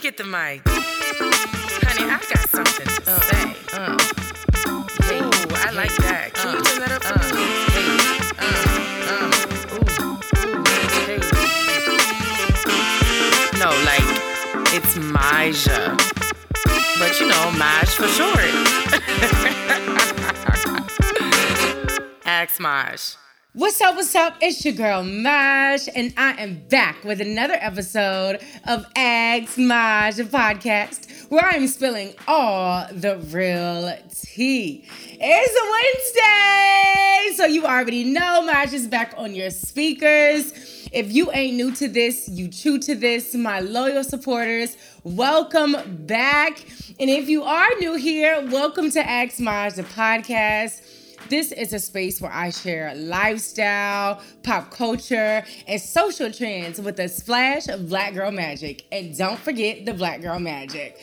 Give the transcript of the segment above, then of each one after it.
me get the mic. Honey, I got something to Uh, say. uh, Ooh, I like that. Can you turn that up for uh, me? uh, No, like, it's Maja. But you know, Maj for short. Ask Maj. What's up? What's up? It's your girl Maj, and I am back with another episode of Ask Maj podcast, where I'm spilling all the real tea. It's a Wednesday, so you already know Maj is back on your speakers. If you ain't new to this, you true to this, my loyal supporters, welcome back. And if you are new here, welcome to Ask Maj the podcast. This is a space where I share lifestyle, pop culture, and social trends with a splash of black girl magic. And don't forget the black girl magic.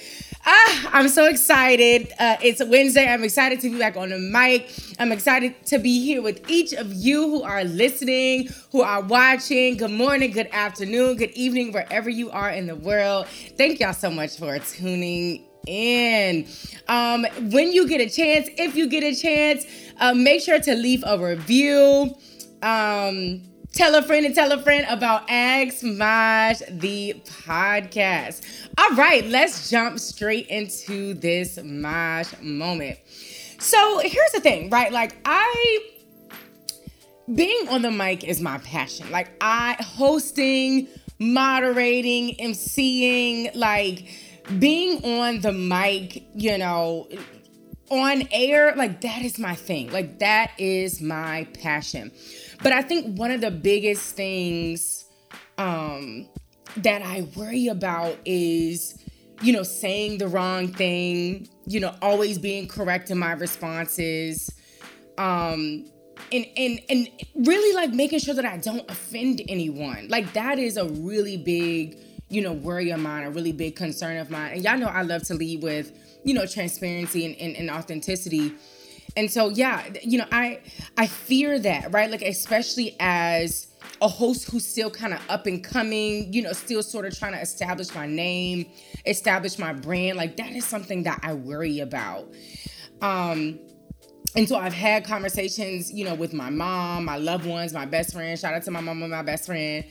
Ah, I'm so excited. Uh, it's Wednesday. I'm excited to be back on the mic. I'm excited to be here with each of you who are listening, who are watching. Good morning, good afternoon, good evening, wherever you are in the world. Thank y'all so much for tuning in. Um, when you get a chance, if you get a chance, uh, make sure to leave a review. Um, tell a friend and tell a friend about Ask Maj the podcast. All right, let's jump straight into this Maj moment. So here's the thing, right? Like I being on the mic is my passion. Like I hosting, moderating, emceeing, like being on the mic, you know, on air, like that is my thing. Like that is my passion. But I think one of the biggest things um that I worry about is you know saying the wrong thing, you know, always being correct in my responses. Um and and and really like making sure that I don't offend anyone. Like that is a really big, you know, worry of mine, a really big concern of mine. And y'all know I love to lead with, you know, transparency and, and, and authenticity. And so yeah, you know, I I fear that, right? Like especially as a host who's still kind of up and coming, you know, still sort of trying to establish my name, establish my brand. Like that is something that I worry about. Um and so I've had conversations, you know, with my mom, my loved ones, my best friend. Shout out to my mom and my best friend.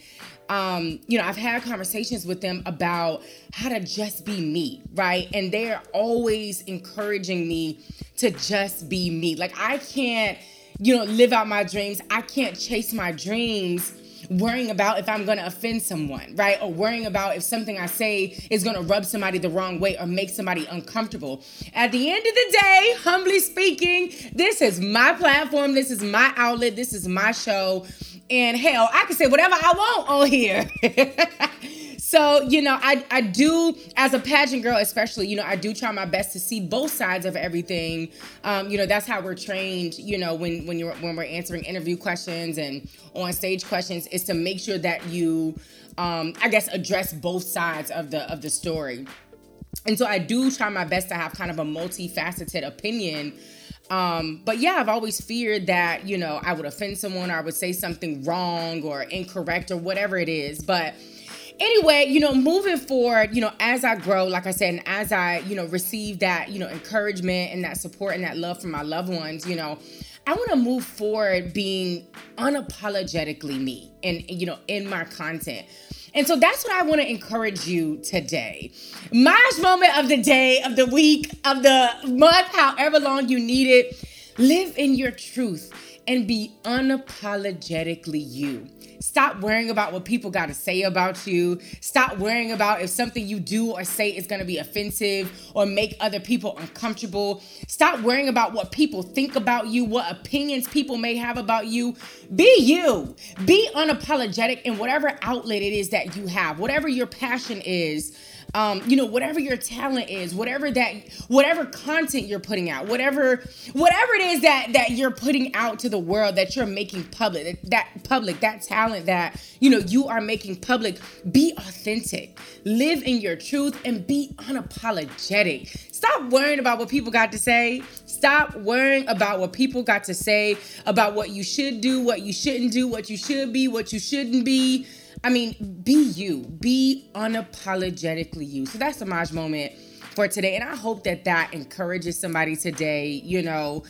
Um, you know, I've had conversations with them about how to just be me, right? And they're always encouraging me to just be me. Like I can't, you know, live out my dreams. I can't chase my dreams worrying about if I'm going to offend someone, right? Or worrying about if something I say is going to rub somebody the wrong way or make somebody uncomfortable. At the end of the day, humbly speaking, this is my platform, this is my outlet, this is my show. And hell, I can say whatever I want on here. so, you know, I, I do, as a pageant girl, especially, you know, I do try my best to see both sides of everything. Um, you know, that's how we're trained, you know, when, when you're, when we're answering interview questions and on stage questions is to make sure that you, um, I guess, address both sides of the, of the story. And so I do try my best to have kind of a multifaceted opinion um, but yeah, I've always feared that, you know, I would offend someone or I would say something wrong or incorrect or whatever it is. But anyway, you know, moving forward, you know, as I grow, like I said, and as I, you know, receive that, you know, encouragement and that support and that love from my loved ones, you know, I want to move forward being unapologetically me and, you know, in my content. And so that's what I want to encourage you today. My moment of the day, of the week, of the month, however long you need it. Live in your truth and be unapologetically you. Stop worrying about what people got to say about you. Stop worrying about if something you do or say is going to be offensive or make other people uncomfortable. Stop worrying about what people think about you, what opinions people may have about you. Be you. Be unapologetic in whatever outlet it is that you have, whatever your passion is um, you know, whatever your talent is, whatever that, whatever content you're putting out, whatever, whatever it is that that you're putting out to the world, that you're making public, that, that public, that talent that you know you are making public, be authentic, live in your truth, and be unapologetic. Stop worrying about what people got to say. Stop worrying about what people got to say about what you should do, what you shouldn't do, what you should be, what you shouldn't be. I mean, be you, be unapologetically you. So that's the Maj moment for today. And I hope that that encourages somebody today, you know,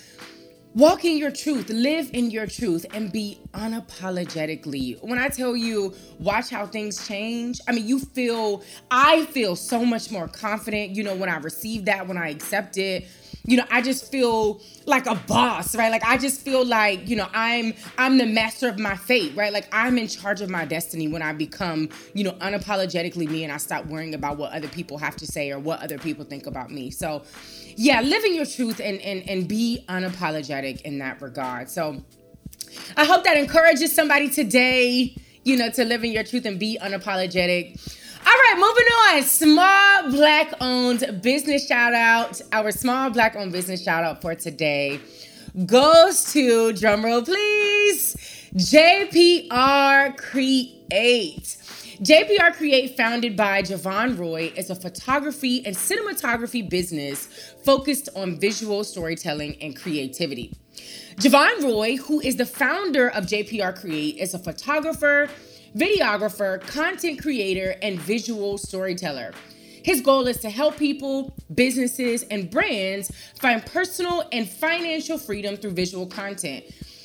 walk in your truth, live in your truth, and be unapologetically. When I tell you, watch how things change, I mean, you feel, I feel so much more confident, you know, when I receive that, when I accept it you know i just feel like a boss right? Like i just feel like you know i'm i'm the master of my fate right? Like i'm in charge of my destiny when i become you know unapologetically me and i stop worrying about what other people have to say or what other people think about me. So yeah living your truth and and and be unapologetic in that regard. So i hope that encourages somebody today you know to live in your truth and be unapologetic all right, moving on. Small black owned business shout out. Our small black owned business shout out for today goes to, drumroll please, JPR Create. JPR Create, founded by Javon Roy, is a photography and cinematography business focused on visual storytelling and creativity. Javon Roy, who is the founder of JPR Create, is a photographer, videographer, content creator, and visual storyteller. His goal is to help people, businesses, and brands find personal and financial freedom through visual content.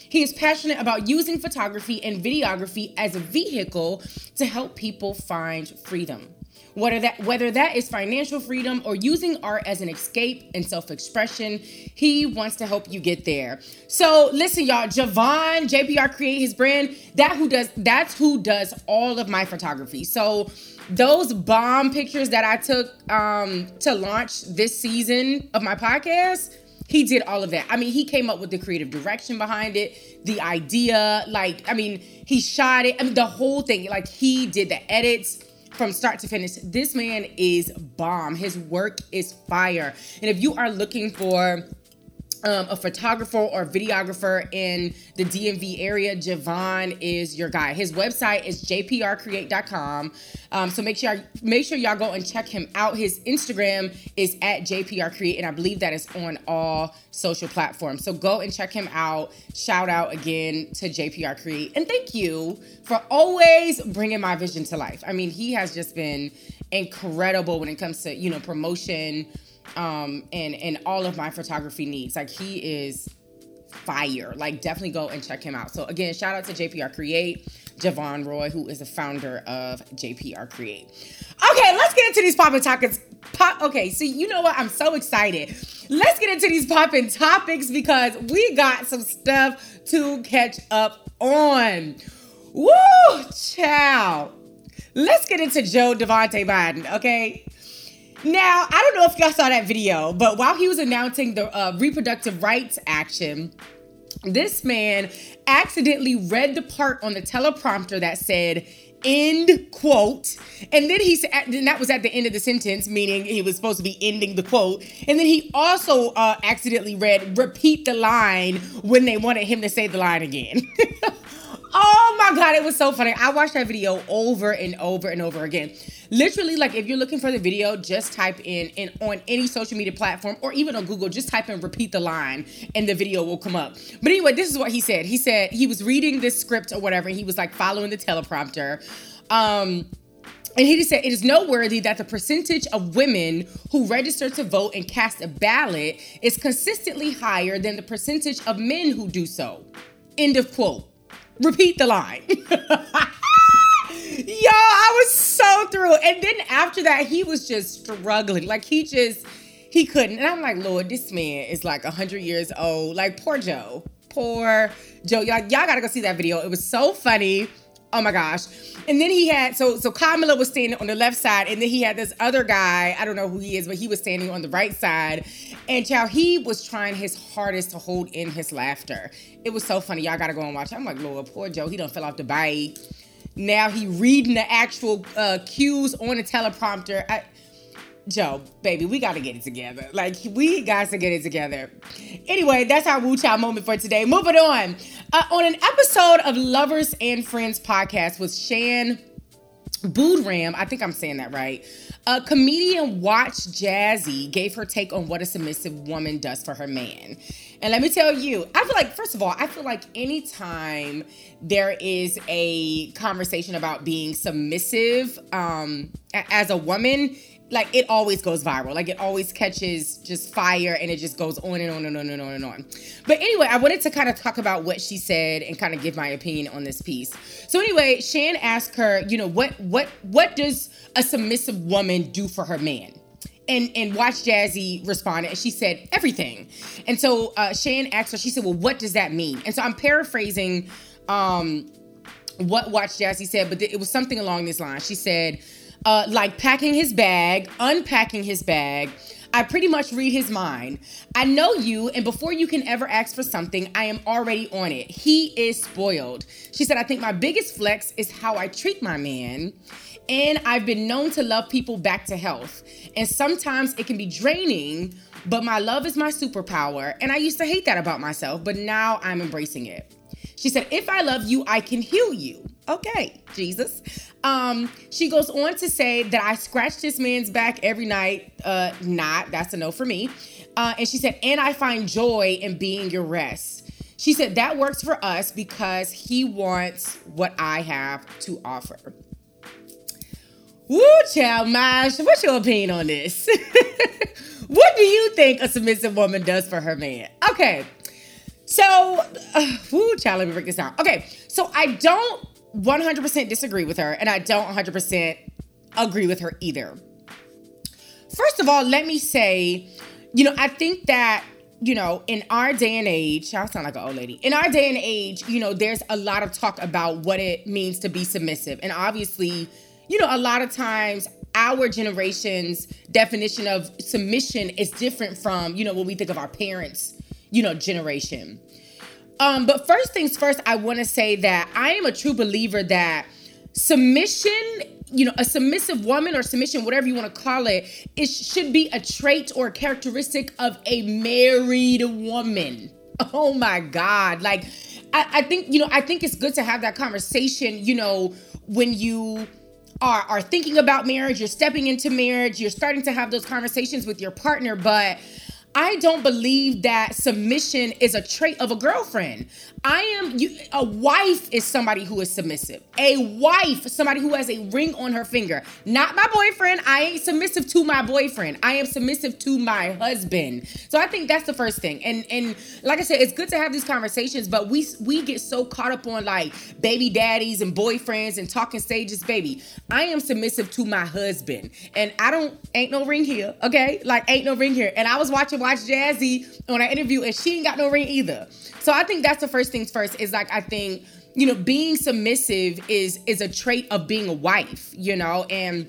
He is passionate about using photography and videography as a vehicle to help people find freedom whether that whether that is financial freedom or using art as an escape and self-expression he wants to help you get there so listen y'all javon jpr create his brand that who does that's who does all of my photography so those bomb pictures that i took um to launch this season of my podcast he did all of that. I mean, he came up with the creative direction behind it, the idea. Like, I mean, he shot it. I mean, the whole thing. Like, he did the edits from start to finish. This man is bomb. His work is fire. And if you are looking for um, a photographer or videographer in the DMV area, Javon is your guy. His website is jprcreate.com. Um, so make sure make sure y'all go and check him out. His Instagram is at jprcreate, and I believe that is on all social platforms. So go and check him out. Shout out again to JPR Create, and thank you for always bringing my vision to life. I mean, he has just been incredible when it comes to you know promotion um, and and all of my photography needs. Like he is fire. Like definitely go and check him out. So again, shout out to JPR Create, Javon Roy, who is the founder of JPR Create. Okay, let's get into these popping topics. Pop. Okay, so you know what? I'm so excited. Let's get into these popping topics because we got some stuff to catch up on. Woo, chow. Let's get into Joe Devontae Biden. Okay, now, I don't know if y'all saw that video, but while he was announcing the uh, reproductive rights action, this man accidentally read the part on the teleprompter that said, end quote and then he said and that was at the end of the sentence meaning he was supposed to be ending the quote and then he also uh, accidentally read repeat the line when they wanted him to say the line again oh my god it was so funny. I watched that video over and over and over again. Literally like if you're looking for the video just type in in on any social media platform or even on google just type in repeat the line and the video will come up. But anyway this is what he said. He said he was reading this script or whatever and he was like following the teleprompter. Um and he just said it is noteworthy that the percentage of women who register to vote and cast a ballot is consistently higher than the percentage of men who do so. End of quote. Repeat the line. Yo, I was so through. And then after that, he was just struggling. Like he just he couldn't. And I'm like, Lord, this man is like 100 years old. Like poor Joe. Poor Joe. Y'all, y'all gotta go see that video. It was so funny. Oh my gosh. And then he had so so Kamala was standing on the left side, and then he had this other guy, I don't know who he is, but he was standing on the right side. And child, he was trying his hardest to hold in his laughter. It was so funny. Y'all gotta go and watch. I'm like, Lord, poor Joe, he don't fell off the bike. Now he reading the actual uh, cues on the teleprompter. I, Joe, baby, we got to get it together. Like, we got to get it together. Anyway, that's our Wu Chow moment for today. Moving on. Uh, on an episode of Lovers and Friends podcast with Shan Boodram, I think I'm saying that right. A comedian Watch Jazzy gave her take on what a submissive woman does for her man. And let me tell you, I feel like, first of all, I feel like anytime there is a conversation about being submissive um, as a woman, like it always goes viral. Like it always catches just fire and it just goes on and on and on and on and on. But anyway, I wanted to kind of talk about what she said and kind of give my opinion on this piece. So anyway, Shan asked her, you know, what what what does a submissive woman do for her man? And and Watch Jazzy responded and she said everything. And so uh Shan asked her, she said, Well, what does that mean? And so I'm paraphrasing um what Watch Jazzy said, but it was something along this line. She said, uh, like packing his bag, unpacking his bag. I pretty much read his mind. I know you, and before you can ever ask for something, I am already on it. He is spoiled. She said, I think my biggest flex is how I treat my man. And I've been known to love people back to health. And sometimes it can be draining, but my love is my superpower. And I used to hate that about myself, but now I'm embracing it. She said, If I love you, I can heal you. Okay, Jesus. Um, she goes on to say that I scratch this man's back every night. Uh, not, that's a no for me. Uh, and she said, and I find joy in being your rest. She said that works for us because he wants what I have to offer. Woo, child, Maj, what's your opinion on this? what do you think a submissive woman does for her man? Okay, so, uh, woo, child, let me break this down. Okay, so I don't 100% disagree with her, and I don't 100% agree with her either. First of all, let me say, you know, I think that you know, in our day and age, I sound like an old lady. In our day and age, you know, there's a lot of talk about what it means to be submissive. And obviously, you know, a lot of times our generation's definition of submission is different from, you know, what we think of our parents' you know, generation. Um, but first things first, I want to say that I am a true believer that submission, you know, a submissive woman or submission, whatever you want to call it, it should be a trait or a characteristic of a married woman. Oh my God. Like, I, I think, you know, I think it's good to have that conversation, you know, when you are, are thinking about marriage, you're stepping into marriage, you're starting to have those conversations with your partner, but I don't believe that submission is a trait of a girlfriend. I am you, a wife is somebody who is submissive. A wife, somebody who has a ring on her finger. Not my boyfriend. I ain't submissive to my boyfriend. I am submissive to my husband. So I think that's the first thing. And and like I said, it's good to have these conversations, but we we get so caught up on like baby daddies and boyfriends and talking stages, baby. I am submissive to my husband. And I don't ain't no ring here, okay? Like ain't no ring here. And I was watching Watch Jazzy on an interview and she ain't got no ring either. So I think that's the first things first is like I think you know being submissive is is a trait of being a wife, you know, and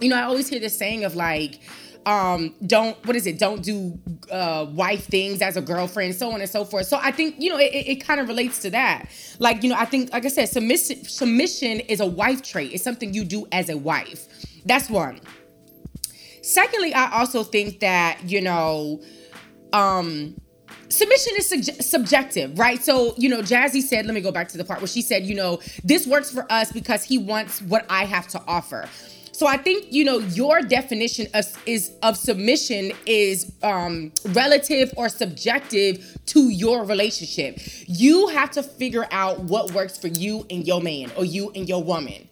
you know I always hear this saying of like um don't what is it? Don't do uh wife things as a girlfriend so on and so forth. So i think you know it, it, it kind of relates to that. Like you know i think like i said submission submission is a wife trait. It's something you do as a wife. That's one secondly i also think that you know um submission is sub- subjective, right? So, you know, Jazzy said, let me go back to the part where she said, you know, this works for us because he wants what I have to offer. So I think you know your definition of, is of submission is um, relative or subjective to your relationship. You have to figure out what works for you and your man or you and your woman.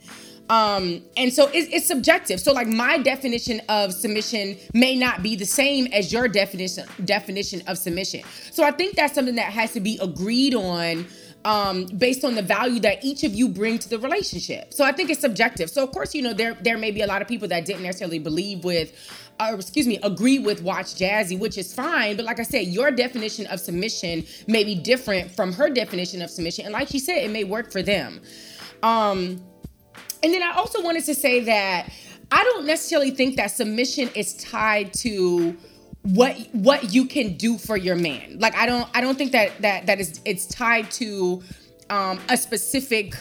Um, and so it's, it's subjective. So like my definition of submission may not be the same as your definition definition of submission. So I think that's something that has to be agreed on um, based on the value that each of you bring to the relationship. So I think it's subjective. So of course, you know, there there may be a lot of people that didn't necessarily believe with or excuse me, agree with Watch Jazzy, which is fine. But like I said, your definition of submission may be different from her definition of submission. And like she said, it may work for them. Um, and then I also wanted to say that I don't necessarily think that submission is tied to what what you can do for your man. Like I don't I don't think that that that is it's tied to um a specific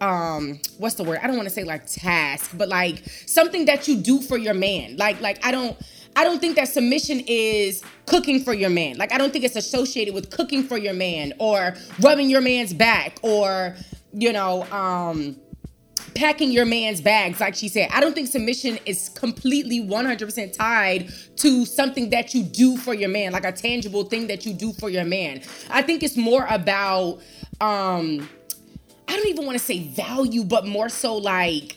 um what's the word? I don't want to say like task, but like something that you do for your man. Like like I don't I don't think that submission is cooking for your man. Like I don't think it's associated with cooking for your man or rubbing your man's back or you know um packing your man's bags, like she said. I don't think submission is completely 100% tied to something that you do for your man, like a tangible thing that you do for your man. I think it's more about, um, I don't even want to say value, but more so like,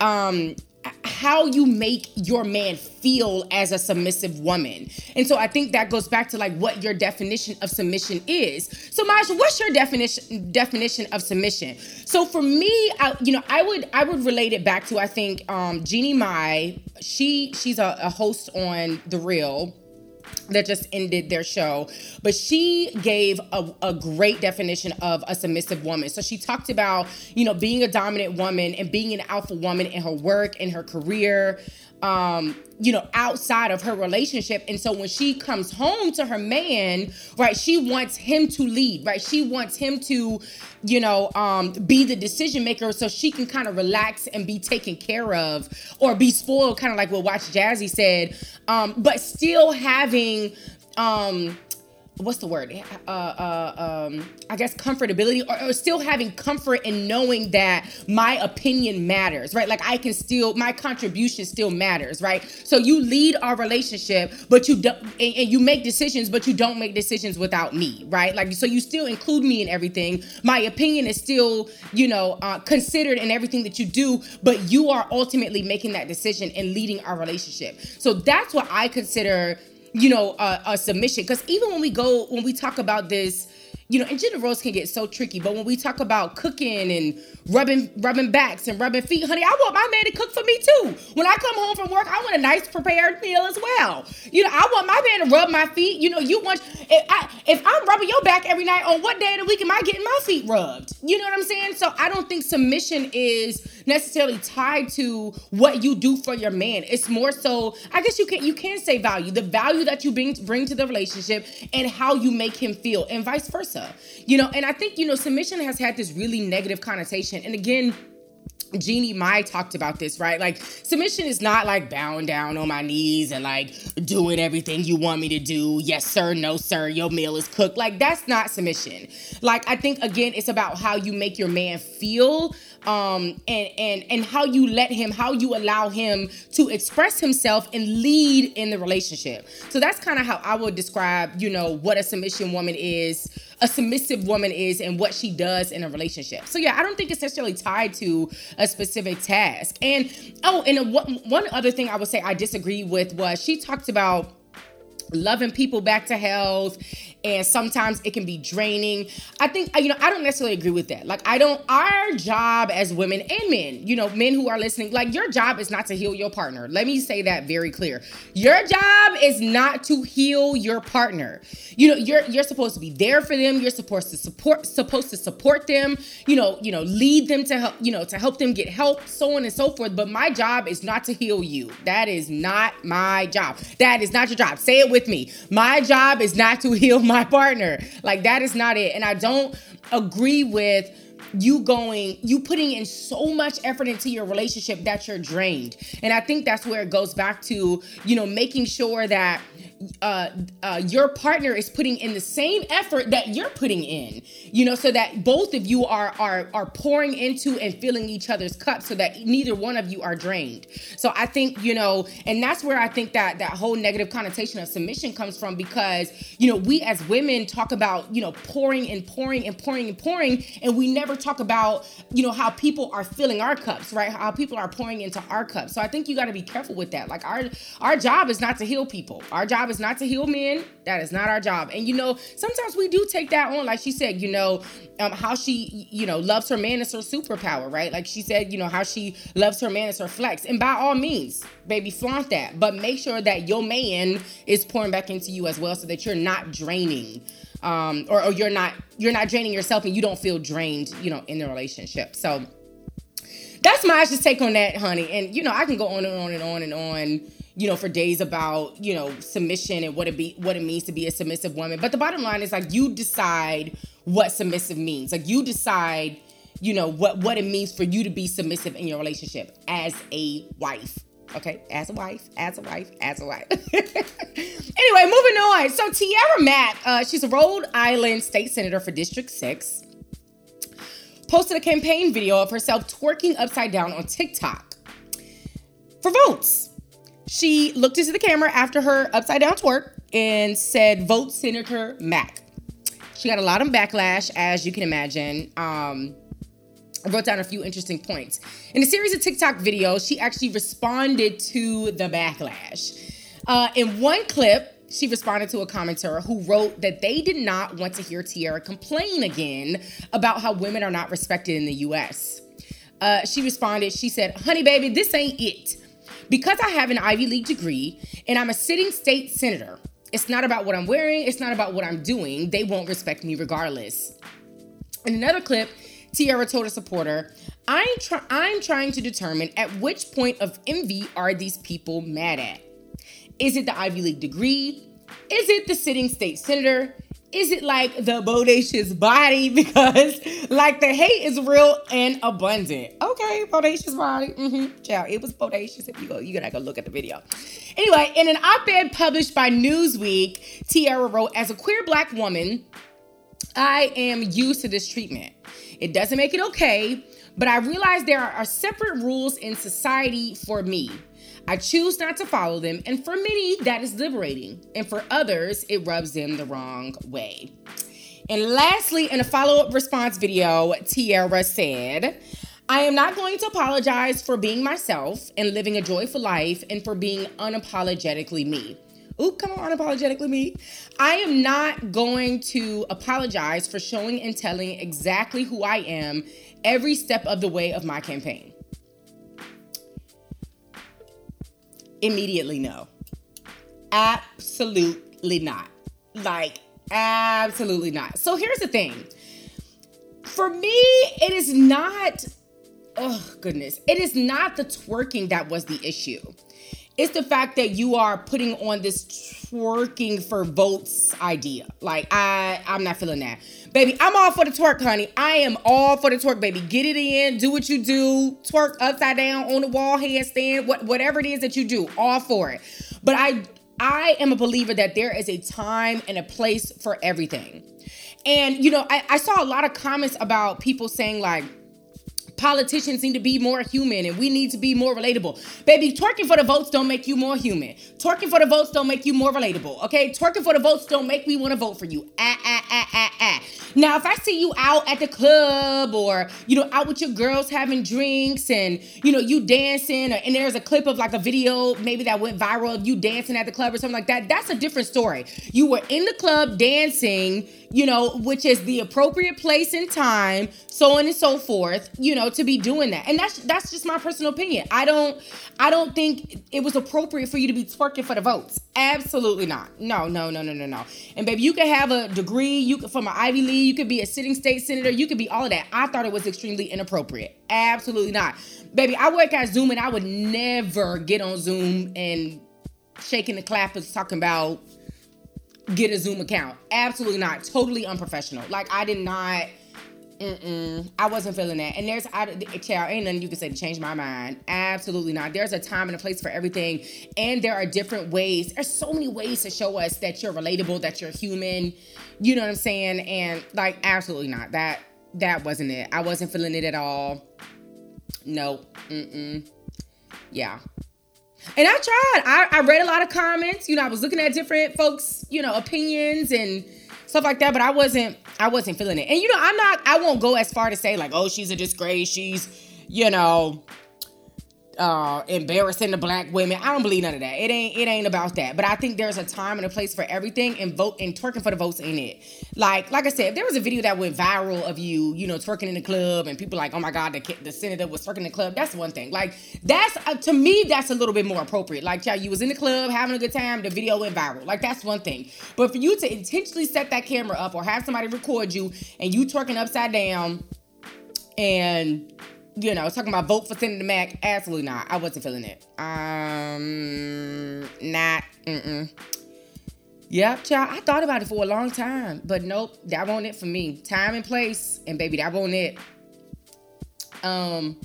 um, how you make your man feel as a submissive woman. And so I think that goes back to like what your definition of submission is. So Maja, what's your definition definition of submission? So for me, I, you know, I would I would relate it back to I think um Jeannie Mai, she she's a, a host on The Real that just ended their show, but she gave a, a, great definition of a submissive woman. So she talked about, you know, being a dominant woman and being an alpha woman in her work, in her career, um, you know, outside of her relationship. And so when she comes home to her man, right, she wants him to lead, right? She wants him to, you know, um, be the decision maker so she can kind of relax and be taken care of or be spoiled, kind of like what Watch Jazzy said, um, but still having um what's the word? Uh, uh, um, I guess comfortability or, or, still having comfort in knowing that my opinion matters, right? Like I can still, my contribution still matters, right? So you lead our relationship, but you don't, and, and you make decisions, but you don't make decisions without me, right? Like, so you still include me in everything. My opinion is still, you know, uh, considered in everything that you do, but you are ultimately making that decision and leading our relationship. So that's what I consider you know, a, a submission. Because even when we go, when we talk about this, you know, and gender roles can get so tricky. But when we talk about cooking and rubbing rubbing backs and rubbing feet, honey, I want my man to cook for me too. When I come home from work, I want a nice prepared meal as well. You know, I want my man to rub my feet. You know, you want if I if I'm rubbing your back every night, on what day of the week am I getting my feet rubbed? You know what I'm saying? So I don't think submission is necessarily tied to what you do for your man. It's more so, I guess you can you can say value, the value that you bring bring to the relationship and how you make him feel, and vice versa. You know, and I think you know submission has had this really negative connotation, and again Jeannie Mai talked about this, right? Like submission is not like bowing down on my knees and like doing everything you want me to do. Yes, sir, no, sir, your meal is cooked. Like that's not submission. Like I think again, it's about how you make your man feel um and and and how you let him how you allow him to express himself and lead in the relationship so that's kind of how i would describe you know what a submission woman is a submissive woman is and what she does in a relationship. So yeah, I don't think it's necessarily tied to a specific task. And oh, and one, one other thing I would say I disagree with was she talked about loving people back to health and sometimes it can be draining. I think you know I don't necessarily agree with that. Like I don't our job as women and men, you know, men who are listening, like your job is not to heal your partner. Let me say that very clear. Your job is not to heal your partner. You know, you're you're supposed to be there for them. You're supposed to support supposed to support them, you know, you know, lead them to help, you know, to help them get help, so on and so forth. But my job is not to heal you. That is not my job. That is not your job. Say it with me. My job is not to heal my my partner. Like that is not it. And I don't agree with you going, you putting in so much effort into your relationship that you're drained. And I think that's where it goes back to, you know, making sure that uh, uh, your partner is putting in the same effort that you're putting in, you know, so that both of you are are are pouring into and filling each other's cups, so that neither one of you are drained. So I think you know, and that's where I think that that whole negative connotation of submission comes from because you know we as women talk about you know pouring and pouring and pouring and pouring, and we never talk about you know how people are filling our cups, right? How people are pouring into our cups. So I think you got to be careful with that. Like our our job is not to heal people. Our job is not to heal men. That is not our job. And you know, sometimes we do take that on. Like she said, you know, um, how she, you know, loves her man is her superpower, right? Like she said, you know, how she loves her man is her flex. And by all means, baby, flaunt that. But make sure that your man is pouring back into you as well so that you're not draining. Um, or, or you're not you're not draining yourself and you don't feel drained, you know, in the relationship. So that's my just take on that, honey. And you know, I can go on and on and on and on you know, for days about, you know, submission and what it be what it means to be a submissive woman. But the bottom line is like you decide what submissive means. Like you decide, you know, what what it means for you to be submissive in your relationship as a wife. Okay, as a wife, as a wife, as a wife. anyway, moving on. So Tiara Mack, uh, she's a Rhode Island state senator for District 6 posted a campaign video of herself twerking upside down on TikTok for votes. She looked into the camera after her upside down twerk and said, Vote Senator Mack. She got a lot of backlash, as you can imagine. Um, I wrote down a few interesting points. In a series of TikTok videos, she actually responded to the backlash. Uh, in one clip, she responded to a commenter who wrote that they did not want to hear Tiara complain again about how women are not respected in the US. Uh, she responded, she said, Honey, baby, this ain't it. Because I have an Ivy League degree and I'm a sitting state senator, it's not about what I'm wearing, it's not about what I'm doing. They won't respect me regardless. In another clip, Tiara told a supporter, I'm, try- I'm trying to determine at which point of envy are these people mad at? Is it the Ivy League degree? Is it the sitting state senator? Is it like the bodacious body? Because like the hate is real and abundant. Okay, bodacious body. Mm-hmm. Child, it was bodacious. If you go, you gotta go look at the video. Anyway, in an op-ed published by Newsweek, Tiara wrote, "As a queer black woman, I am used to this treatment. It doesn't make it okay, but I realize there are separate rules in society for me." I choose not to follow them, and for many, that is liberating, and for others, it rubs them the wrong way. And lastly, in a follow up response video, Tiara said, I am not going to apologize for being myself and living a joyful life and for being unapologetically me. Oop, come on, unapologetically me. I am not going to apologize for showing and telling exactly who I am every step of the way of my campaign. Immediately no. Absolutely not. Like, absolutely not. So here's the thing. For me, it is not, oh goodness, it is not the twerking that was the issue. It's the fact that you are putting on this twerking for votes idea. Like, I, I'm not feeling that. Baby, I'm all for the twerk, honey. I am all for the twerk, baby. Get it in, do what you do, twerk upside down on the wall, handstand, what, whatever it is that you do, all for it. But I I am a believer that there is a time and a place for everything. And you know, I, I saw a lot of comments about people saying like politicians need to be more human and we need to be more relatable. Baby, twerking for the votes don't make you more human. Twerking for the votes don't make you more relatable. Okay? Twerking for the votes don't make me want to vote for you. Ah, ah, ah, ah, ah. Now, if I see you out at the club or, you know, out with your girls having drinks and, you know, you dancing or, and there's a clip of like a video maybe that went viral of you dancing at the club or something like that, that's a different story. You were in the club dancing you know, which is the appropriate place and time, so on and so forth, you know, to be doing that. And that's that's just my personal opinion. I don't I don't think it was appropriate for you to be twerking for the votes. Absolutely not. No, no, no, no, no, no. And baby, you could have a degree, you could from an Ivy League, you could be a sitting state senator, you could be all of that. I thought it was extremely inappropriate. Absolutely not. Baby, I work at Zoom and I would never get on Zoom and shaking the clappers talking about get a Zoom account. Absolutely not. Totally unprofessional. Like I did not. I wasn't feeling that. And there's, I, child, ain't nothing you can say to change my mind. Absolutely not. There's a time and a place for everything. And there are different ways. There's so many ways to show us that you're relatable, that you're human. You know what I'm saying? And like, absolutely not. That, that wasn't it. I wasn't feeling it at all. Nope. Mm-mm. Yeah. And I tried. I, I read a lot of comments. You know, I was looking at different folks, you know, opinions and stuff like that, but I wasn't I wasn't feeling it. And you know, I'm not I won't go as far to say like, oh, she's a disgrace, she's, you know, uh, embarrassing the black women. I don't believe none of that. It ain't it ain't about that. But I think there's a time and a place for everything, and vote and twerking for the votes ain't it. Like like I said, if there was a video that went viral of you, you know, twerking in the club, and people like, oh my god, the the senator was twerking in the club. That's one thing. Like that's uh, to me, that's a little bit more appropriate. Like yeah, you was in the club having a good time, the video went viral. Like that's one thing. But for you to intentionally set that camera up or have somebody record you and you twerking upside down and you know, talking about vote for Senator Mack. Absolutely not. I wasn't feeling it. Um, not. Mm-mm. Yep, child. I thought about it for a long time, but nope, that wasn't it for me. Time and place, and baby, that wasn't it. Um,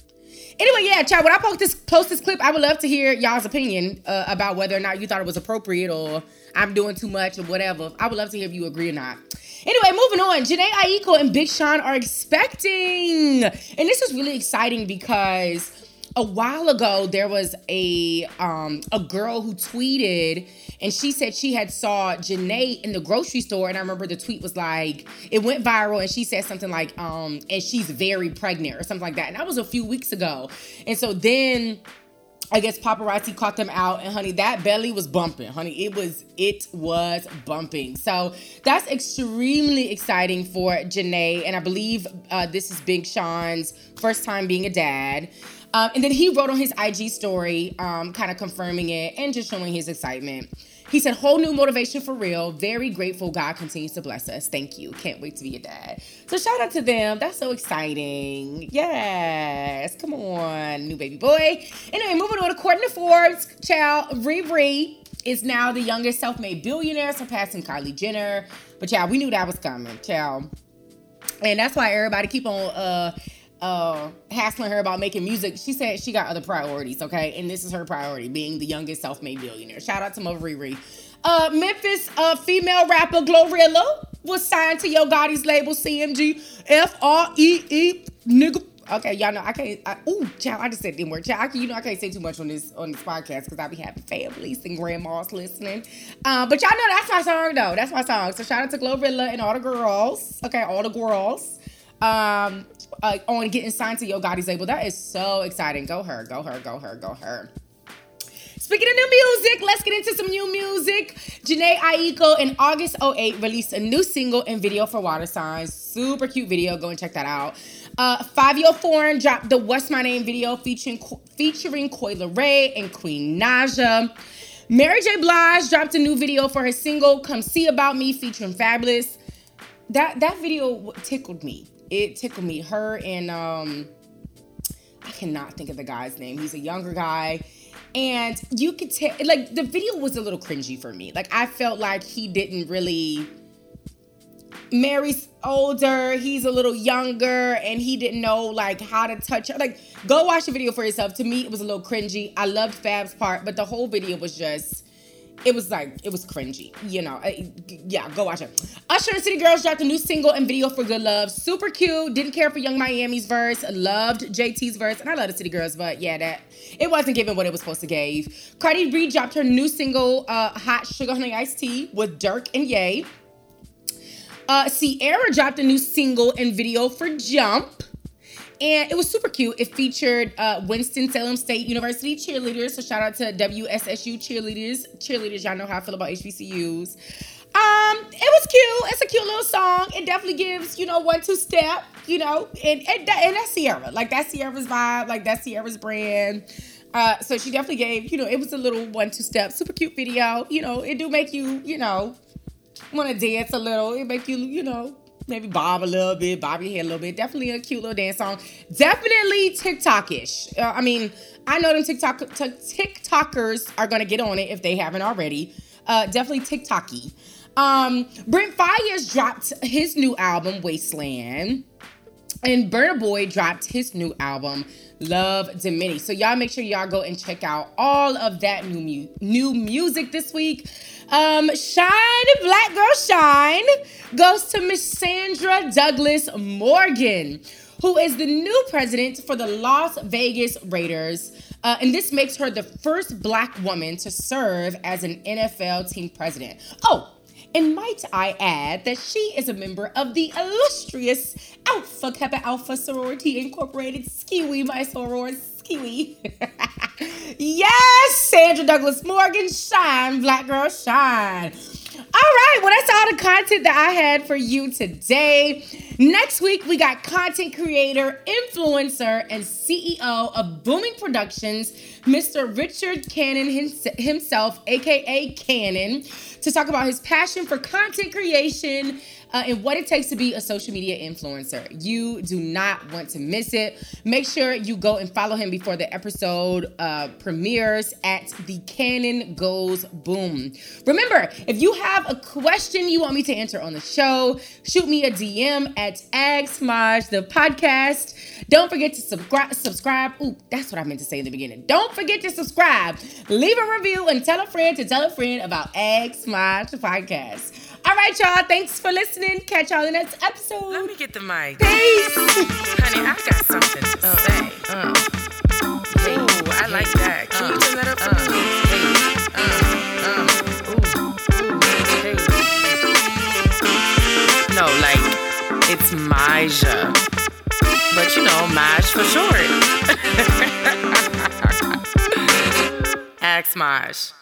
Anyway, yeah, child. When I post this post this clip, I would love to hear y'all's opinion uh, about whether or not you thought it was appropriate or I'm doing too much or whatever. I would love to hear if you agree or not. Anyway, moving on. Jhené Aiko and Big Sean are expecting, and this is really exciting because a while ago there was a um a girl who tweeted and she said she had saw Jhené in the grocery store. And I remember the tweet was like it went viral and she said something like um and she's very pregnant or something like that. And that was a few weeks ago. And so then I guess paparazzi caught them out, and honey, that belly was bumping. Honey, it was it was bumping. So that's extremely exciting for Jhené, and I believe uh, this is Big Sean's first time being a dad. Um, and then he wrote on his IG story, um, kind of confirming it and just showing his excitement. He said, whole new motivation for real. Very grateful God continues to bless us. Thank you. Can't wait to be a dad. So shout out to them. That's so exciting. Yes. Come on, new baby boy. Anyway, moving on. According to Forbes, child, Riri is now the youngest self-made billionaire, surpassing Kylie Jenner. But child, we knew that was coming, child. And that's why everybody keep on uh uh hassling her about making music she said she got other priorities okay and this is her priority being the youngest self-made billionaire shout out to Mo Riri uh Memphis uh female rapper Glorilla was signed to Yo Gotti's label CMG F-R-E-E nigga Okay, y'all know I can't. I, ooh, child, I just said them word. Child, I, you know I can't say too much on this on this podcast because I be having families and grandmas listening. Uh, but y'all know that's my song though. That's my song. So shout out to Glorilla and all the girls. Okay, all the girls um, uh, on getting signed to Yo Gotti's label. That is so exciting. Go her, go her, go her, go her. Speaking of new music, let's get into some new music. Jhené Aiko in August 08 released a new single and video for Water Signs. Super cute video. Go and check that out. Uh, Fivio Foreign dropped the What's My Name video featuring featuring Coi Leray and Queen Naija. Mary J. Blige dropped a new video for her single "Come See About Me" featuring Fabolous. That that video tickled me it tickled me. Her and um, I cannot think of the guy's name. He's a younger guy. And you could tell, like, the video was a little cringy for me. Like, I felt like he didn't really. Mary's older, he's a little younger, and he didn't know like how to touch her. Like, go watch the video for yourself. To me, it was a little cringy. I loved Fab's part, but the whole video was just it was like it was cringy, you know. yeah, go watch it. Usher and City Girls dropped a new single and video for Good Love. Super cute. Didn't care for Yung Miami's verse. Loved JT's verse, and I love the City Girls, but yeah, that it wasn't giving what it was supposed to give. Cardi B dropped her new single, uh, "Hot Sugar Honey Iced Tea" with Durk and Ye. Uh, Ciara dropped a new single and video for Jump. And it was super cute. It featured uh, Winston-Salem State University cheerleaders. So shout out to WSSU cheerleaders. Cheerleaders, y'all know how I feel about HBCUs. Um, it was cute. It's a cute little song. It definitely gives, you know, one two step, you know, and and, and that's Ciara. Like that's Ciara's vibe. Like that's Ciara's brand. Uh, so she definitely gave, you know, it was a little one two step, super cute video. You know, it do make you, you know, want to dance a little. It make you, you know, maybe bob a little bit, bob your head a little bit. Definitely a cute little dance song. Definitely TikTokish. Uh, I mean, I know them TikTok t- TikTokers are gonna get on it if they haven't already. Uh, definitely TikToky. Um, Brent Faiyaz dropped his new album Wasteland, and Burna Boy dropped his new album Love Damini. So y'all make sure y'all go and check out all of that new mu- new music this week. Um, Shine, Black Girl Shine goes to Miss Sandra Douglas Morgan, who is the new president for the Las Vegas Raiders. Uh, and this makes her the first black woman to serve as an NFL team president. Oh, and might I add that she is a member of the illustrious Alpha Kappa Alpha Sorority Incorporated Skee-Wee, my soror Skee-Wee. yes, Sandra Douglas Morgan, shine, black girl, shine. All right, well, that's all the content that I had for you today. Next week, we got content creator, influencer, and CEO of Booming Productions, Mr. Richard Cannon himself, aka Cannon, to talk about his passion for content creation uh, and what it takes to be a social media influencer. You do not want to miss it. Make sure you go and follow him before the episode uh, premieres at The Cannon Goes Boom. Remember, if you have a question you want me to answer on the show, shoot me a DM at Ask the podcast. Don't forget to subscribe. Subscribe. Ooh, that's what I meant to say in the beginning. Don't forget to subscribe. Leave a review and tell a friend to tell a friend about Maj, the podcast. All right, y'all. Thanks for listening. Catch y'all in the next episode. Let me get the mic. Peace. Honey, I got something to uh, say. Uh, uh. Ooh, I like that. Can you turn that up for me? Uh, No, like, it's Maja. But you know, Maj for short. Ask Maj.